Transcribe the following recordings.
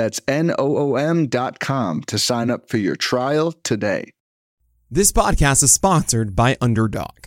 That's N O O M.com to sign up for your trial today. This podcast is sponsored by Underdog.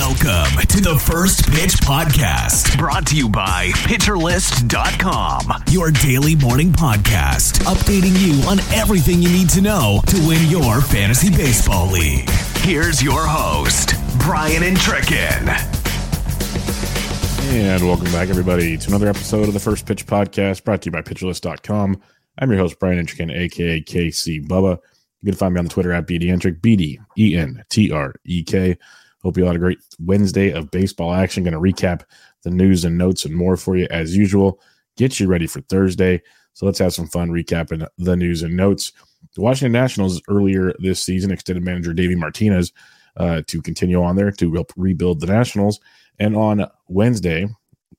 Welcome to the First Pitch Podcast, brought to you by PitcherList.com, your daily morning podcast, updating you on everything you need to know to win your fantasy baseball league. Here's your host, Brian Entrekin. And welcome back, everybody, to another episode of the First Pitch Podcast, brought to you by PitcherList.com. I'm your host, Brian Entrekin, aka KC Bubba. You can find me on the Twitter at BD B D E N T R E K. Hope you all had a great Wednesday of baseball action. Going to recap the news and notes and more for you as usual. Get you ready for Thursday. So let's have some fun recapping the news and notes. The Washington Nationals earlier this season extended manager Davey Martinez uh, to continue on there to help rebuild the Nationals. And on Wednesday,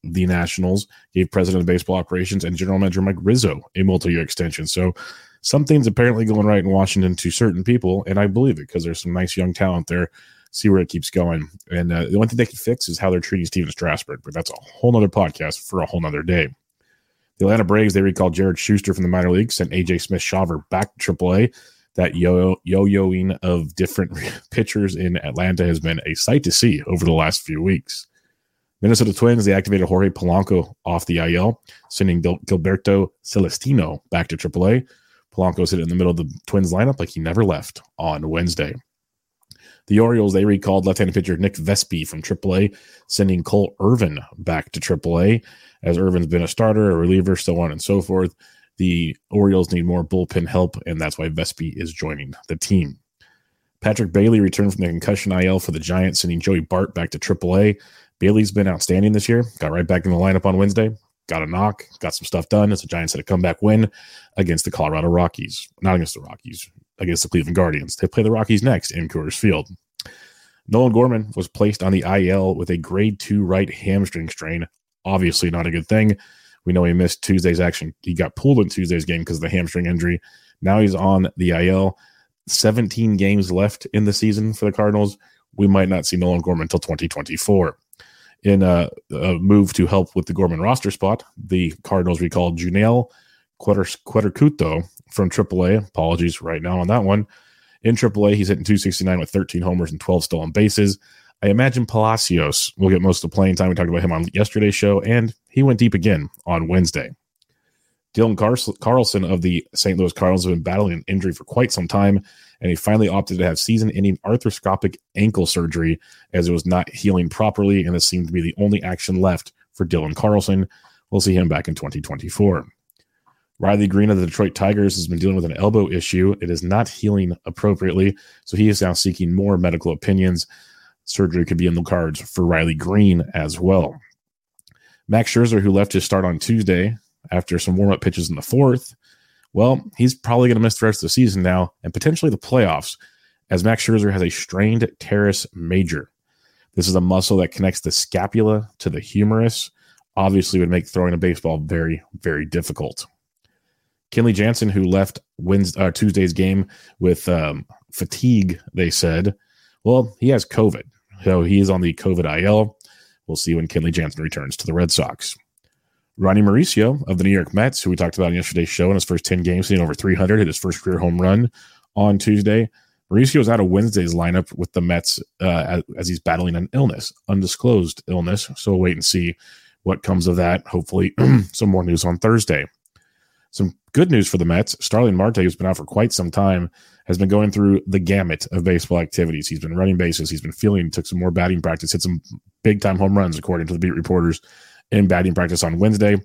the Nationals gave President of Baseball Operations and General Manager Mike Rizzo a multi-year extension. So something's apparently going right in Washington to certain people, and I believe it because there's some nice young talent there see where it keeps going. And uh, the one thing they can fix is how they're treating Stephen Strasburg, but that's a whole nother podcast for a whole nother day. The Atlanta Braves, they recalled Jared Schuster from the minor leagues, sent AJ Smith Shawver back to AAA. That yo yoing of different pitchers in Atlanta has been a sight to see over the last few weeks. Minnesota Twins, they activated Jorge Polanco off the IL, sending Gilberto Celestino back to AAA. Polanco sitting in the middle of the Twins lineup like he never left on Wednesday. The Orioles, they recalled left-handed pitcher Nick Vespi from AAA, sending Cole Irvin back to AAA, as Irvin's been a starter, a reliever, so on and so forth. The Orioles need more bullpen help, and that's why Vespi is joining the team. Patrick Bailey returned from the concussion IL for the Giants, sending Joey Bart back to AAA. Bailey's been outstanding this year. Got right back in the lineup on Wednesday. Got a knock, got some stuff done as the Giants had a comeback win against the Colorado Rockies. Not against the Rockies, against the Cleveland Guardians. They play the Rockies next in Coors Field. Nolan Gorman was placed on the IL with a grade two right hamstring strain. Obviously, not a good thing. We know he missed Tuesday's action. He got pulled in Tuesday's game because of the hamstring injury. Now he's on the IL. 17 games left in the season for the Cardinals. We might not see Nolan Gorman until 2024. In a, a, move to help with the Gorman roster spot, the Cardinals recalled Juniel Cuetercuto from AAA. Apologies right now on that one. In AAA, he's hitting 269 with 13 homers and 12 stolen bases. I imagine Palacios will get most of the playing time. We talked about him on yesterday's show, and he went deep again on Wednesday. Dylan Carlson of the St. Louis Cardinals has been battling an injury for quite some time, and he finally opted to have season-ending arthroscopic ankle surgery as it was not healing properly, and this seemed to be the only action left for Dylan Carlson. We'll see him back in 2024. Riley Greene of the Detroit Tigers has been dealing with an elbow issue. It is not healing appropriately, so he is now seeking more medical opinions. Surgery could be in the cards for Riley Greene as well. Max Scherzer, who left his start on Tuesday after some warm up pitches in the fourth, well, he's probably going to miss the rest of the season now and potentially the playoffs, as Max Scherzer has a strained teres major. This is a muscle that connects the scapula to the humerus obviously would make throwing a baseball very, very difficult. Kenley Jansen, who left Wednesday, uh, Tuesday's game with um, fatigue, they said, well, he has COVID. So he is on the COVID IL. We'll see when Kenley Jansen returns to the Red Sox. Ronnie Mauricio of the New York Mets, who we talked about in yesterday's show in his first 10 games, hitting over 300, hit his first career home run on Tuesday. Mauricio was out of Wednesday's lineup with the Mets uh, as, as, he's battling an illness, undisclosed illness. So we'll wait and see what comes of that. Hopefully, some more news on Thursday. Good news for the Mets. Starling Marte, who's been out for quite some time, has been going through the gamut of baseball activities. He's been running bases. He's been feeling, took some more batting practice, hit some big time home runs, according to the beat reporters in batting practice on Wednesday.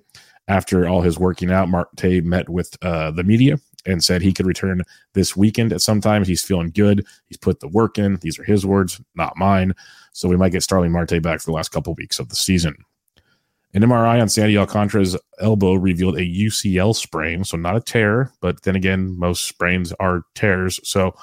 After all his working out, Marte met with uh, the media and said he could return this weekend at some time. He's feeling good. He's put the work in. These are his words, not mine. So we might get Starling Marte back for the last couple weeks of the season. An MRI on Sandy Alcantara's elbow revealed a UCL sprain, so not a tear, but then again, most sprains are tears. So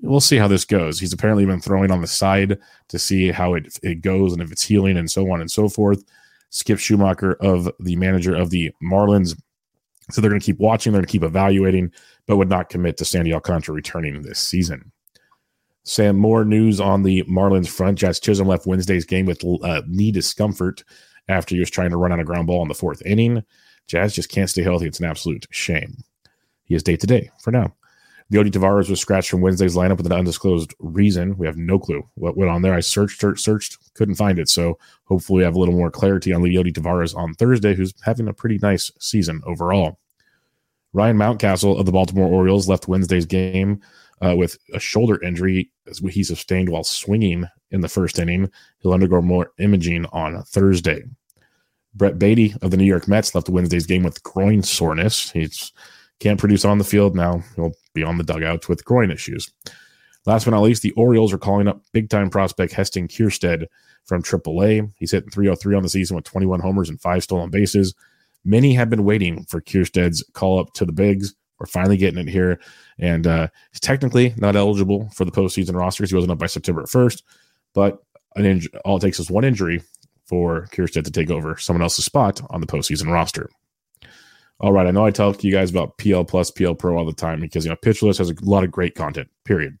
we'll see how this goes. He's apparently been throwing on the side to see how it, it goes and if it's healing and so on and so forth. Skip Schumaker of the manager of the Marlins. So they're going to keep watching, they're going to keep evaluating, but would not commit to Sandy Alcantara returning this season. Sam, more news on the Marlins front. Jazz Chisholm left Wednesday's game with uh, knee discomfort after he was trying to run on a ground ball in the fourth inning. Jazz just can't stay healthy. It's an absolute shame. He is day to day for now. Leody Taveras was scratched from Wednesday's lineup with an undisclosed reason. We have no clue what went on there. I searched, searched, searched, couldn't find it. So hopefully we have a little more clarity on Leody Taveras on Thursday, who's having a pretty nice season overall. Ryan Mountcastle of the Baltimore Orioles left Wednesday's game uh, with a shoulder injury he sustained while swinging in the first inning. He'll undergo more imaging on Thursday. Brett Baty of the New York Mets left Wednesday's game with groin soreness. He can't produce on the field now. He'll be on the dugouts with groin issues. Last but not least, the Orioles are calling up big time prospect Heston Kjerstad from AAA. He's hitting 303 on the season with 21 homers and five stolen bases. Many have been waiting for Kjerstad's call up to the bigs. We're finally getting it here. And uh, he's technically not eligible for the postseason rosters. He wasn't up by September 1st, but an inj- all it takes is one injury for Kjerstad to take over someone else's spot on the postseason roster. All right, I know I talk to you guys about PL Plus, PL Pro all the time because you know Pitcher List has a lot of great content. Period.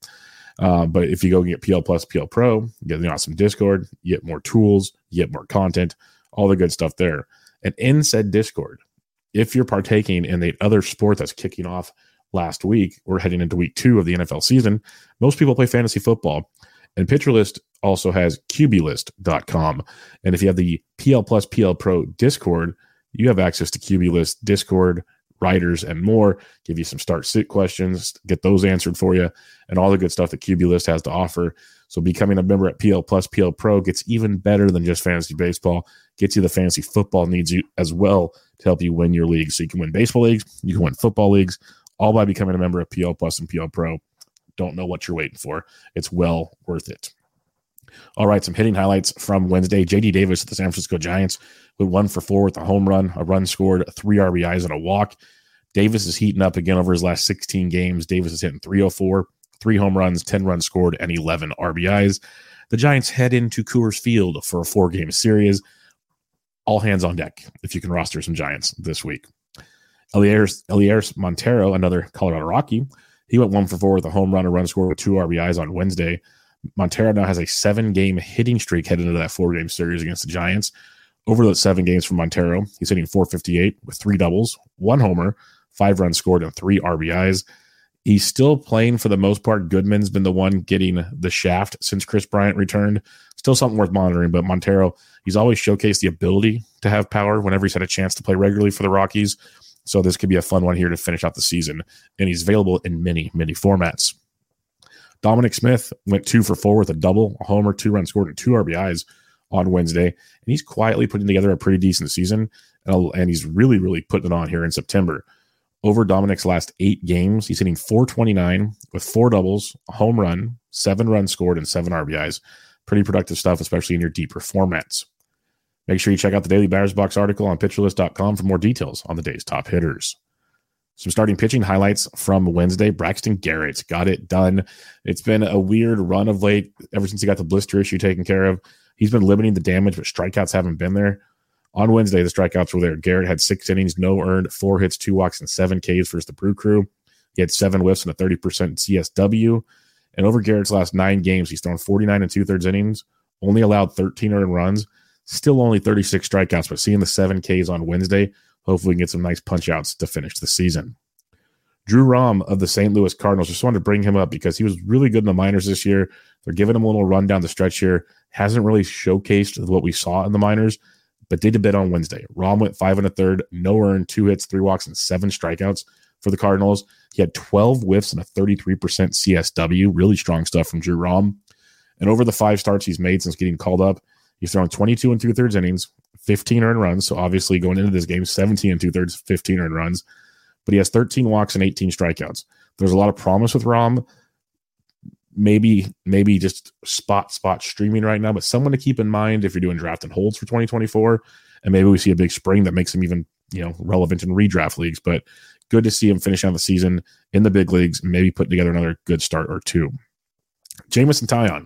Uh, but if you go get PL Plus, PL Pro, you get you awesome Discord, you get more tools, you get more content, all the good stuff there. And in said Discord, if you're partaking in the other sport that's kicking off last week, we're heading into week two of the NFL season. Most people play fantasy football, and Pitcher List also has QBList.com. And if you have the PL Plus, PL Pro Discord, you have access to QB List, Discord, writers, and more. Give you some start sit questions, get those answered for you, and all the good stuff that QB List has to offer. So becoming a member at PL Plus, PL Pro gets even better than just fantasy baseball. Gets you the fantasy football needs you as well to help you win your league. So you can win baseball leagues, you can win football leagues, all by becoming a member of PL Plus and PL Pro. Don't know what you're waiting for. It's well worth it. All right, some hitting highlights from Wednesday. JD Davis at the San Francisco Giants went one for four with a home run, a run scored, three RBIs, and a walk. Davis is heating up again over his last 16 games. Davis is hitting 304, three home runs, 10 runs scored, and 11 RBIs. The Giants head into Coors Field for a four game series. All hands on deck if you can roster some Giants this week. Elehuris Montero, another Colorado Rocky, he went one for four with a home run, a run score with two RBIs on Wednesday. Montero now has a seven game hitting streak heading into that four game series against the Giants. Over those seven games for Montero, he's hitting 458 with three doubles, one homer, five runs scored, and three RBIs. He's still playing for the most part. Goodman's been the one getting the shaft since Kris Bryant returned. Still something worth monitoring, but Montero, he's always showcased the ability to have power whenever he's had a chance to play regularly for the Rockies. So this could be a fun one here to finish out the season. And he's available in many, many formats. Dominic Smith went two for four with a double, a homer, two runs scored, and two RBIs on Wednesday. And he's quietly putting together a pretty decent season. And he's really, really putting it on here in September. Over Dominic's last eight games, he's hitting 429 with four doubles, a home run, seven runs scored, and seven RBIs. Pretty productive stuff, especially in your deeper formats. Make sure you check out the Daily Batters Box article on pitcherlist.com for more details on the day's top hitters. Some starting pitching highlights from Wednesday. Braxton Garrett got it done. It's been a weird run of late ever since he got the blister issue taken care of. He's been limiting the damage, but strikeouts haven't been there. On Wednesday, the strikeouts were there. Garrett had six innings, no earned, four hits, two walks, and seven Ks versus the Brew Crew. He had seven whiffs and a 30% CSW. And over Garrett's last nine games, he's thrown 49 and two thirds innings, only allowed 13 earned runs, still only 36 strikeouts, but seeing the seven Ks on Wednesday, hopefully we get some nice punch outs to finish the season. Drew Rom of the St. Louis Cardinals, just wanted to bring him up because he was really good in the minors this year. They're giving him a little run down the stretch here. Hasn't really showcased what we saw in the minors, but did a bit on Wednesday. Rom went five and a third, no earned, two hits, three walks, and seven strikeouts for the Cardinals. He had 12 whiffs and a 33% CSW. Really strong stuff from Drew Rom. And over the five starts he's made since getting called up, he's thrown 22 and two thirds innings, 15 earned runs. So obviously going into this game, 17 and two thirds, 15 earned runs. But he has 13 walks and 18 strikeouts. There's a lot of promise with Rom. Maybe, maybe just spot spot streaming right now, but someone to keep in mind if you're doing draft and holds for 2024. And maybe we see a big spring that makes him even, you know, relevant in redraft leagues. But good to see him finish out the season in the big leagues, maybe put together another good start or two. Jameson Taillon,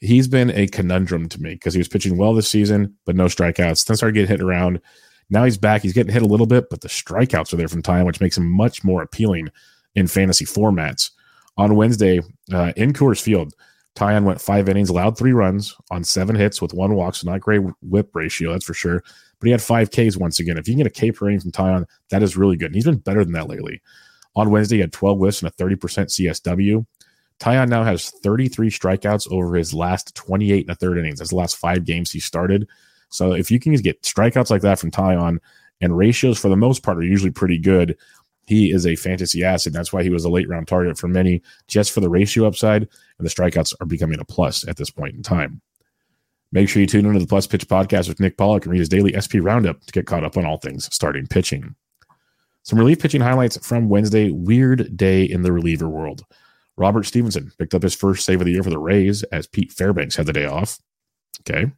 he's been a conundrum to me because he was pitching well this season, but no strikeouts. Then started getting hit around. Now he's back. He's getting hit a little bit, but the strikeouts are there from time, which makes him much more appealing in fantasy formats. On Wednesday uh, in Coors Field, Taillon went five innings, allowed three runs on seven hits with one walk, so not great whip ratio, that's for sure. But he had five Ks once again. If you can get a K per inning from Taillon, that is really good. And he's been better than that lately. On Wednesday, he had 12 whiffs and a 30% CSW. Taillon now has 33 strikeouts over his last 28 and a third innings. The last five games he started. So if you can get strikeouts like that from Taillon, and ratios for the most part are usually pretty good, he is a fantasy asset. That's why he was a late round target for many, just for the ratio upside. And the strikeouts are becoming a plus at this point in time. Make sure you tune into the Plus Pitch podcast with Nick Pollack and read his daily SP roundup to get caught up on all things starting pitching. Some relief pitching highlights from Wednesday. Weird day in the reliever world. Robert Stephenson picked up his first save of the year for the Rays as Pete Fairbanks had the day off. Okay.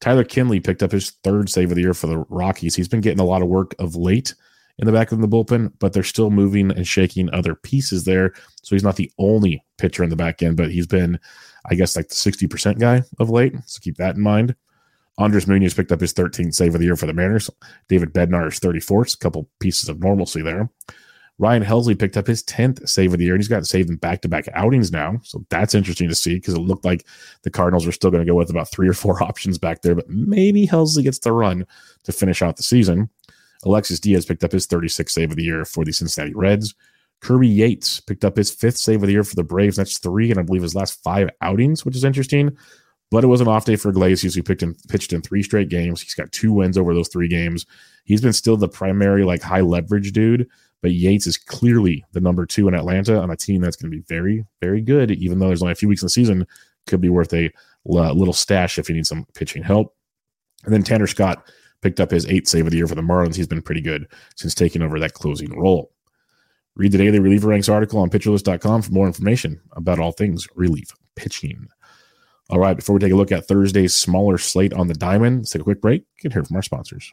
Tyler Kinley picked up his third save of the year for the Rockies. He's been getting a lot of work of late in the back of the bullpen, but they're still moving and shaking other pieces there. So he's not the only pitcher in the back end, but he's been, I guess, like the 60% guy of late. So keep that in mind. Andres Munoz picked up his 13th save of the year for the Mariners. David Bednar is 34th, a couple pieces of normalcy there. Ryan Helsley picked up his 10th save of the year, and he's got saved in back to back outings now. So that's interesting to see because it looked like the Cardinals were still going to go with about three or four options back there, but maybe Helsley gets the run to finish out the season. Alexis Diaz picked up his 36th save of the year for the Cincinnati Reds. Kirby Yates picked up his fifth save of the year for the Braves. That's three, and I believe his last five outings, which is interesting. But it was an off day for Iglesias, who picked in, pitched in three straight games. He's got two wins over those three games. He's been still the primary, like high leverage dude, but Yates is clearly the number two in Atlanta on a team that's going to be very, very good, even though there's only a few weeks in the season. Could be worth a little stash if you need some pitching help. And then Tanner Scott picked up his eighth save of the year for the Marlins. He's been pretty good since taking over that closing role. Read the daily reliever ranks article on pitcherlist.com for more information about all things relief pitching. All right, before we take a look at Thursday's smaller slate on the diamond, let's take a quick break and hear from our sponsors.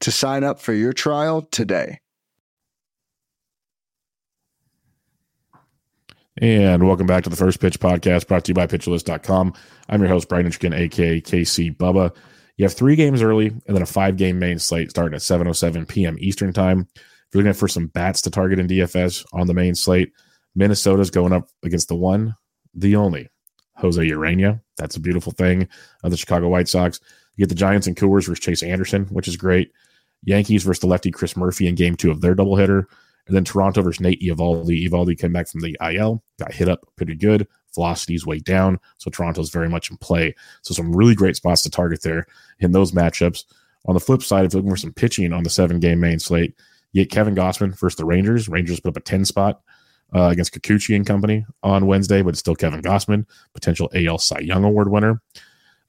to sign up for your trial today. And welcome back to the First Pitch Podcast brought to you by PitcherList.com. I'm your host, Brian Entrekin, aka KC Bubba. You have three games early and then a five game main slate starting at 7.07 p.m. Eastern Time. If you're looking for some bats to target in DFS on the main slate, Minnesota's going up against the one, the only, Jose Urena. That's a beautiful thing of the Chicago White Sox. You get the Giants and Coors versus Chase Anderson, which is great. Yankees versus the lefty Chris Murphy in game two of their doubleheader. And then Toronto versus Nate Eovaldi. Eovaldi came back from the IL, got hit up pretty good. Velocity's way down. So Toronto's very much in play. So some really great spots to target there in those matchups. On the flip side, if you're looking for some pitching on the seven game main slate, you get Kevin Gausman versus the Rangers. Rangers put up a 10 spot uh, against Kikuchi and company on Wednesday, but it's still Kevin Gausman, potential AL Cy Young Award winner.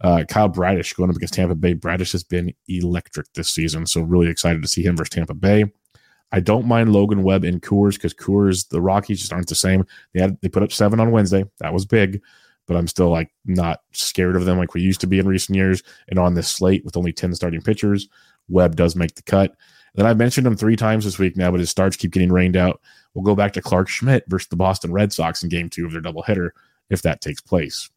Uh, Kyle Bradish going up against Tampa Bay. Bradish has been electric this season, so really excited to see him versus Tampa Bay. I don't mind Logan Webb in Coors because Coors, the Rockies just aren't the same. They had they put up seven on Wednesday. That was big, but I'm still like not scared of them like we used to be in recent years. And on this slate with only 10 starting pitchers, Webb does make the cut. Then I've mentioned him three times this week now, but his starts keep getting rained out. We'll go back to Clarke Schmidt versus the Boston Red Sox in game two of their doubleheader if that takes place.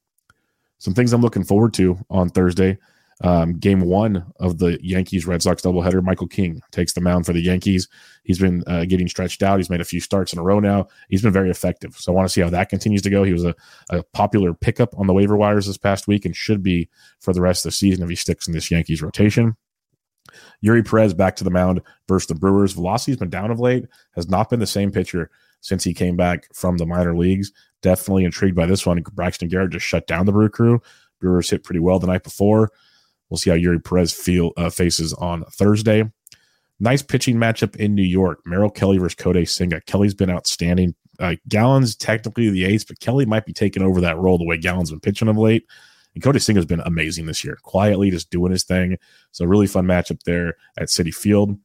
Some things I'm looking forward to on Thursday. Um, game one of the Yankees Red Sox doubleheader, Michael King takes the mound for the Yankees. He's been uh, getting stretched out. He's made a few starts in a row now. He's been very effective. So I want to see how that continues to go. He was a, a popular pickup on the waiver wires this past week and should be for the rest of the season if he sticks in this Yankees rotation. Eury Perez back to the mound versus the Brewers. Velocity's been down of late, has not been the same pitcher since he came back from the minor leagues. Definitely intrigued by this one. Braxton Garrett just shut down the Brew Crew. Brewers hit pretty well the night before. We'll see how Eury Perez feel uh, faces on Thursday. Nice pitching matchup in New York. Merrill Kelly versus Kodai Senga. Kelly's been outstanding. Uh, Gallen's technically the ace, but Kelly might be taking over that role the way Gallen's been pitching of late. And Kodai Senga's been amazing this year, quietly just doing his thing. So really fun matchup there at Citi Field.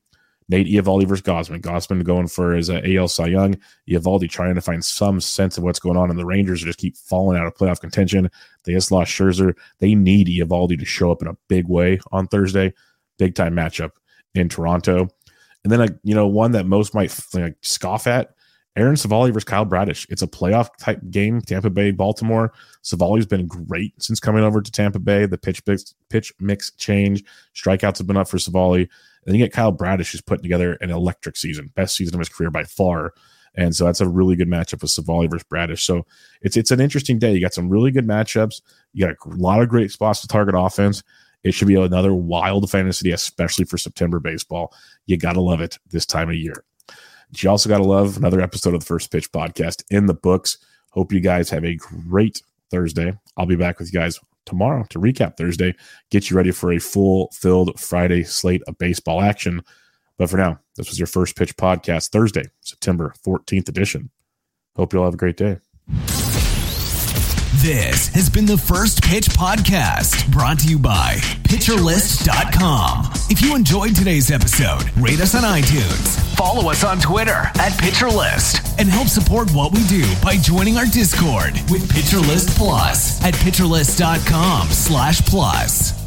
Nate Eovaldi versus Gausman. Gausman going for his uh, AL Cy Young. Eovaldi trying to find some sense of what's going on. And the Rangers just keep falling out of playoff contention. They just lost Scherzer. They need Eovaldi to show up in a big way on Thursday. Big time matchup in Toronto. And then, a, you know, one that most might like, scoff at Aaron Civale versus Kyle Bradish. It's a playoff type game. Tampa Bay, Baltimore. Civale's been great since coming over to Tampa Bay. The pitch mix, pitch mix change, strikeouts have been up for Civale. And you get Kyle Bradish, who's putting together an electric season, best season of his career by far. And so that's a really good matchup with Civale versus Bradish. So it's it's an interesting day. You got some really good matchups. You got a lot of great spots to target offense. It should be another wild fantasy, especially for September baseball. You got to love it this time of year. You also got to love another episode of the First Pitch podcast in the books. Hope you guys have a great Thursday. I'll be back with you guys tomorrow to recap Thursday, get you ready for a full filled Friday slate of baseball action. But for now, this was your first pitch podcast, Thursday, September 14th edition. Hope you all have a great day. This has been the First Pitch Podcast, brought to you by PitcherList.com. If you enjoyed today's episode, rate us on iTunes, follow us on Twitter at PitcherList, and help support what we do by joining our Discord with PitcherList Plus at PitcherList.com slash plus.